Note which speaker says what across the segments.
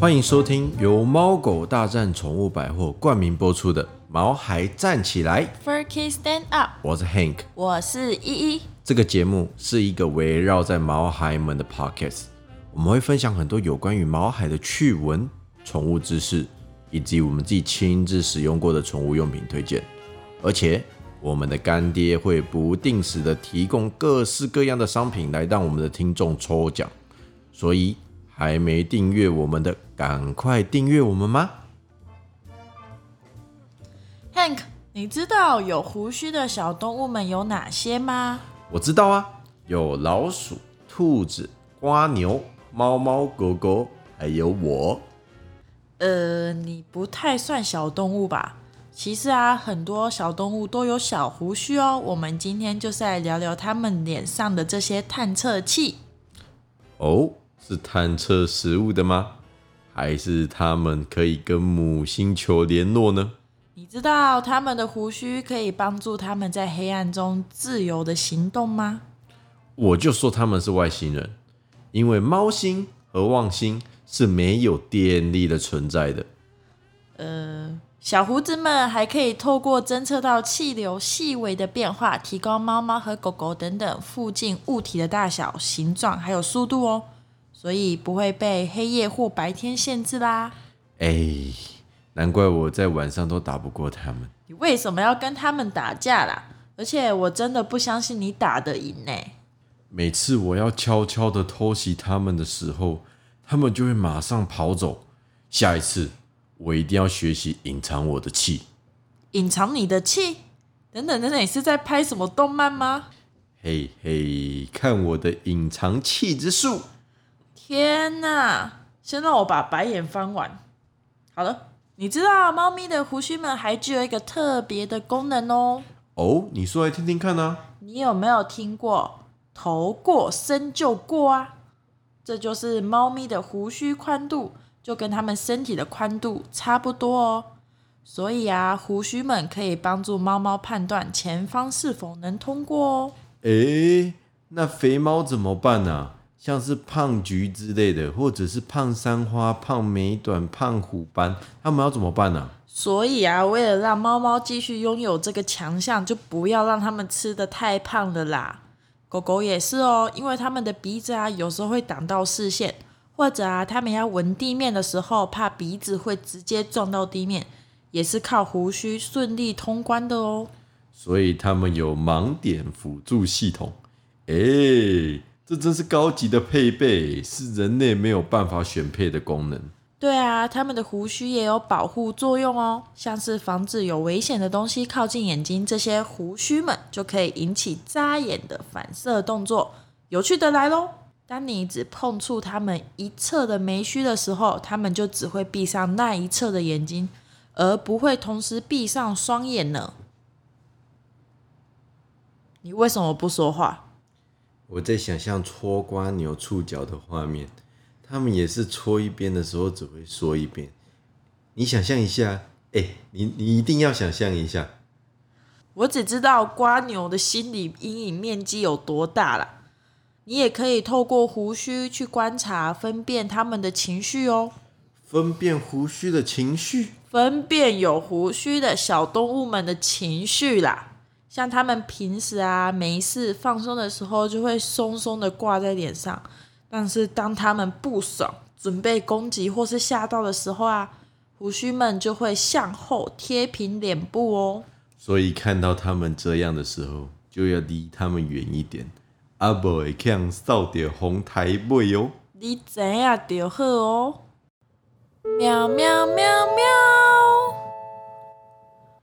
Speaker 1: 欢迎收听由猫狗大战宠物百货冠名播出的《毛孩站起来》
Speaker 2: ，Furky Stand Up，
Speaker 1: 我是 Hank。
Speaker 2: 我是依依。
Speaker 1: 这个节目是一个围绕在毛孩们的 Podcast，我们会分享很多有关于毛孩的趣闻、宠物知识，以及我们自己亲自使用过的宠物用品推荐。而且，我们的干爹会不定时的提供各式各样的商品来让我们的听众抽奖。所以，还没订阅我们的，赶快订阅我们吗
Speaker 2: ？Hank，你知道有胡须的小动物们有哪些吗？
Speaker 1: 我知道啊，有老鼠、兔子、瓜牛、猫猫、狗狗，还有我。
Speaker 2: 呃，你不太算小动物吧？其实啊，很多小动物都有小胡须哦。我们今天就是来聊聊它们脸上的这些探测器。
Speaker 1: 哦，是探测食物的吗？还是他们可以跟母星球联络呢？
Speaker 2: 你知道他们的胡须可以帮助他们在黑暗中自由的行动吗？
Speaker 1: 我就说他们是外星人，因为猫星和望星是没有电力的存在的。
Speaker 2: 呃小胡子们还可以透过侦测到气流细微的变化，提高猫猫和狗狗等等附近物体的大小、形状还有速度哦，所以不会被黑夜或白天限制啦。
Speaker 1: 哎，难怪我在晚上都打不过他们。
Speaker 2: 你为什么要跟他们打架啦？而且我真的不相信你打得赢呢。
Speaker 1: 每次我要悄悄的偷袭他们的时候，他们就会马上跑走。下一次，我一定要学习隐藏我的气。
Speaker 2: 隐藏你的气？等等等等，你是在拍什么动漫吗？
Speaker 1: 嘿嘿，看我的隐藏气之术！
Speaker 2: 天哪！先让我把白眼翻完。好了，你知道猫咪的胡须们还具有一个特别的功能哦。
Speaker 1: 哦，你说来听听看啊。
Speaker 2: 你有没有听过“头过身就过”啊？这就是猫咪的胡须宽度，就跟它们身体的宽度差不多哦。所以啊，胡须们可以帮助猫猫判断前方是否能通过哦。
Speaker 1: 诶，那肥猫怎么办啊？像是胖橘之类的，或者是胖三花、胖美短、胖虎斑，他们要怎么办呢、
Speaker 2: 所以啊，为了让猫猫继续拥有这个强项，就不要让它们吃的太胖了啦。狗狗也是哦，因为它们的鼻子啊，有时候会挡到视线，或者啊，它们要闻地面的时候，怕鼻子会直接撞到地面，也是靠胡须顺利通关的哦。
Speaker 1: 所以它们有盲点辅助系统。诶，这真是高级的配备，是人类没有办法选配的功能。
Speaker 2: 对啊，他们的胡须也有保护作用哦，像是防止有危险的东西靠近眼睛，这些胡须们就可以引起眨眼的反射动作。有趣的来喽！当你只碰触他们一侧的眉须的时候，他们就只会闭上那一侧的眼睛，而不会同时闭上双眼呢。你为什么不说话？
Speaker 1: 我在想象搓瓜牛触角的画面，他们也是搓一边的时候只会说一边。你想象一下，哎、你你一定要想象一下。
Speaker 2: 我只知道瓜牛的心理阴影面积有多大啦。你也可以透过胡须去观察、分辨他们的情绪哦，
Speaker 1: 分辨胡须的情绪，
Speaker 2: 分辨有胡须的小动物们的情绪啦。像他们平时啊没事放松的时候，就会松松的挂在脸上，但是当他们不爽、准备攻击或是吓到的时候啊，胡须们就会向后贴平脸部哦。
Speaker 1: 所以看到他们这样的时候，就要离他们远一点，啊不会像扫到红台尾哦。
Speaker 2: 你知影就好哦。喵喵喵喵。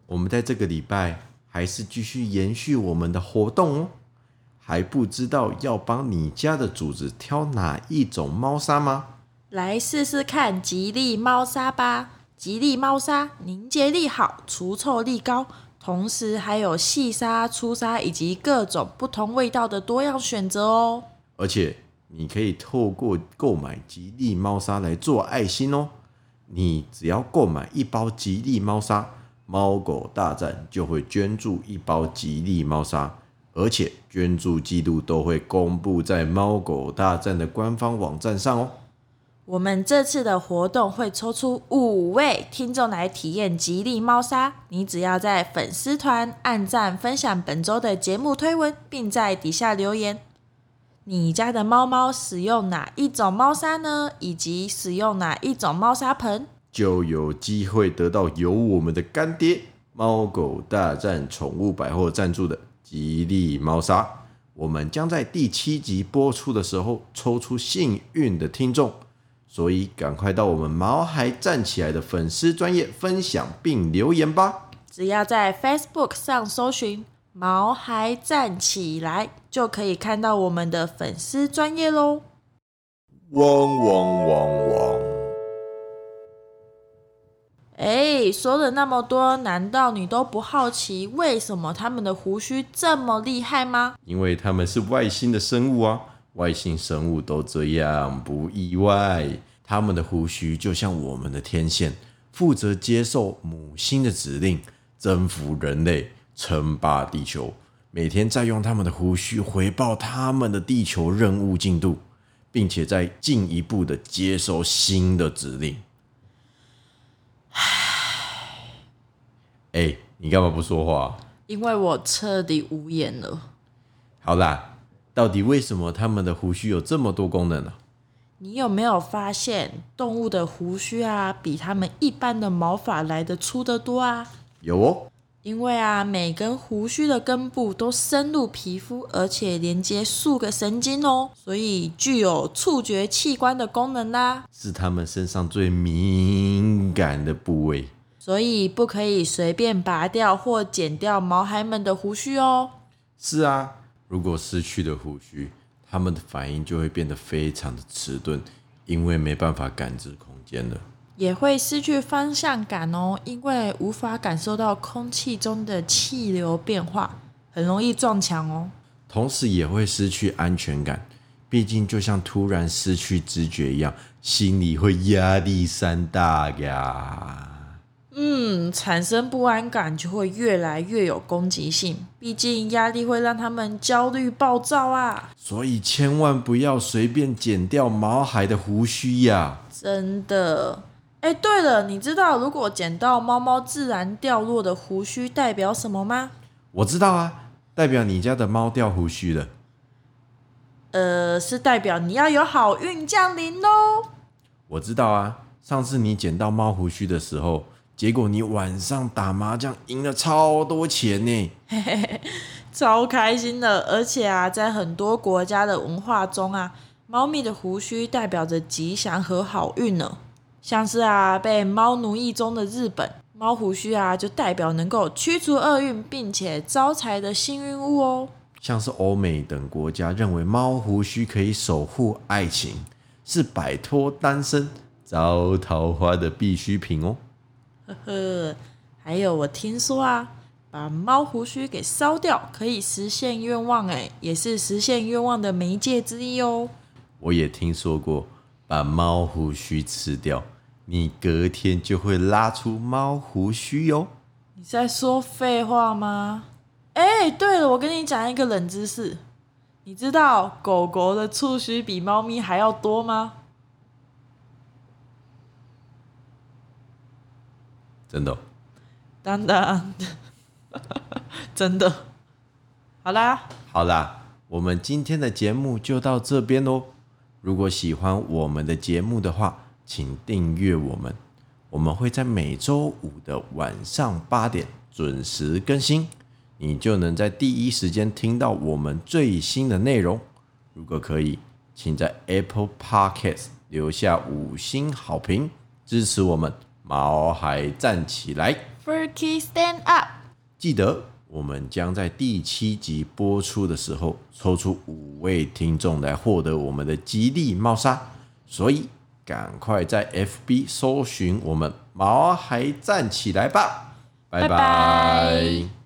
Speaker 1: 我们在这个礼拜还是继续延续我们的活动哦。还不知道要帮你家的主子挑哪一种猫砂吗？
Speaker 2: 来试试看吉利猫砂吧！吉利猫砂凝结力好，除臭力高，同时还有细沙、粗沙以及各种不同味道的多样选择哦。
Speaker 1: 而且你可以透过购买吉利猫砂来做爱心哦。你只要购买一包吉利猫砂，猫狗大战就会捐助一包吉利猫砂，而且捐助记录都会公布在猫狗大战的官方网站上哦。
Speaker 2: 我们这次的活动会抽出五位听众来体验吉利猫砂。你只要在粉丝团按赞、分享本周的节目推文，并在底下留言，你家的猫猫使用哪一种猫砂呢？以及使用哪一种猫砂盆？
Speaker 1: 就有机会得到由我们的干爹猫狗大战宠物百货赞助的吉利猫砂。我们将在第七集播出的时候抽出幸运的听众。所以赶快到我们毛孩站起来的粉丝专业分享并留言吧！
Speaker 2: 只要在 Facebook 上搜寻“毛孩站起来”，就可以看到我们的粉丝专业喽！
Speaker 1: 汪汪汪汪！
Speaker 2: 哎，说了那么多，难道你都不好奇为什么他们的胡须这么厉害吗？
Speaker 1: 因为他们是外星的生物啊！外星生物都这样，不意外。他们的胡须就像我们的天线，负责接受母星的指令，征服人类，称霸地球。每天在用他们的胡须回报他们的地球任务进度，并且在进一步的接收新的指令。哎，你干嘛不说话？
Speaker 2: 因为我彻底无言了。
Speaker 1: 好啦。到底为什么他们的胡须有这么多功能呢？
Speaker 2: 你有没有发现动物的胡须啊，比它们一般的毛发来的粗得多啊？
Speaker 1: 有哦，
Speaker 2: 因为啊，每根胡须的根部都深入皮肤，而且连接数个神经哦，所以具有触觉器官的功能啦，
Speaker 1: 是它们身上最敏感的部位，
Speaker 2: 所以不可以随便拔掉或剪掉毛孩们的胡须哦。
Speaker 1: 是啊。如果失去了胡须，他们的反应就会变得非常的迟钝，因为没办法感知空间了。
Speaker 2: 也会失去方向感哦，因为无法感受到空气中的气流变化，很容易撞墙哦。
Speaker 1: 同时也会失去安全感，毕竟就像突然失去知觉一样，心里会压力山大呀。
Speaker 2: 嗯，产生不安感就会越来越有攻击性，毕竟压力会让他们焦虑暴躁啊。
Speaker 1: 所以千万不要随便剪掉毛孩的胡须呀！
Speaker 2: 真的。哎，对了，你知道如果剪到猫猫自然掉落的胡须代表什么吗？
Speaker 1: 我知道啊，代表你家的猫掉胡须了。
Speaker 2: 呃，是代表你要有好运降临喽。
Speaker 1: 我知道啊，上次你剪到猫胡须的时候。结果你晚上打麻将赢了超多钱呢，
Speaker 2: 超开心的！而且啊，在很多国家的文化中啊，猫咪的胡须代表着吉祥和好运呢。像是啊，被猫奴役中的日本，猫胡须啊就代表能够驱除厄运并且招财的幸运物哦。
Speaker 1: 像是欧美等国家认为猫胡须可以守护爱情，是摆脱单身招桃花的必需品哦。
Speaker 2: 呵呵，还有我听说啊，把猫胡须给烧掉可以实现愿望，哎，也是实现愿望的媒介之一哦。
Speaker 1: 我也听说过，把猫胡须吃掉，你隔天就会拉出猫胡须哟。
Speaker 2: 你在说废话吗？哎，对了，我跟你讲一个冷知识，你知道狗狗的触须比猫咪还要多吗？
Speaker 1: 真的，
Speaker 2: 当当，真的，好啦，
Speaker 1: 好啦，我们今天的节目就到这边喽。如果喜欢我们的节目的话，请订阅我们，我们会在每周五的晚上八点准时更新，你就能在第一时间听到我们最新的内容。如果可以，请在 Apple Podcast 留下五星好评，支持我们。毛孩站起来
Speaker 2: ，Furky stand up。
Speaker 1: 记得我们将在第七集播出的时候抽出五位听众来获得我们的吉利猫砂，所以赶快在 FB 搜寻我们毛孩站起来吧，拜拜。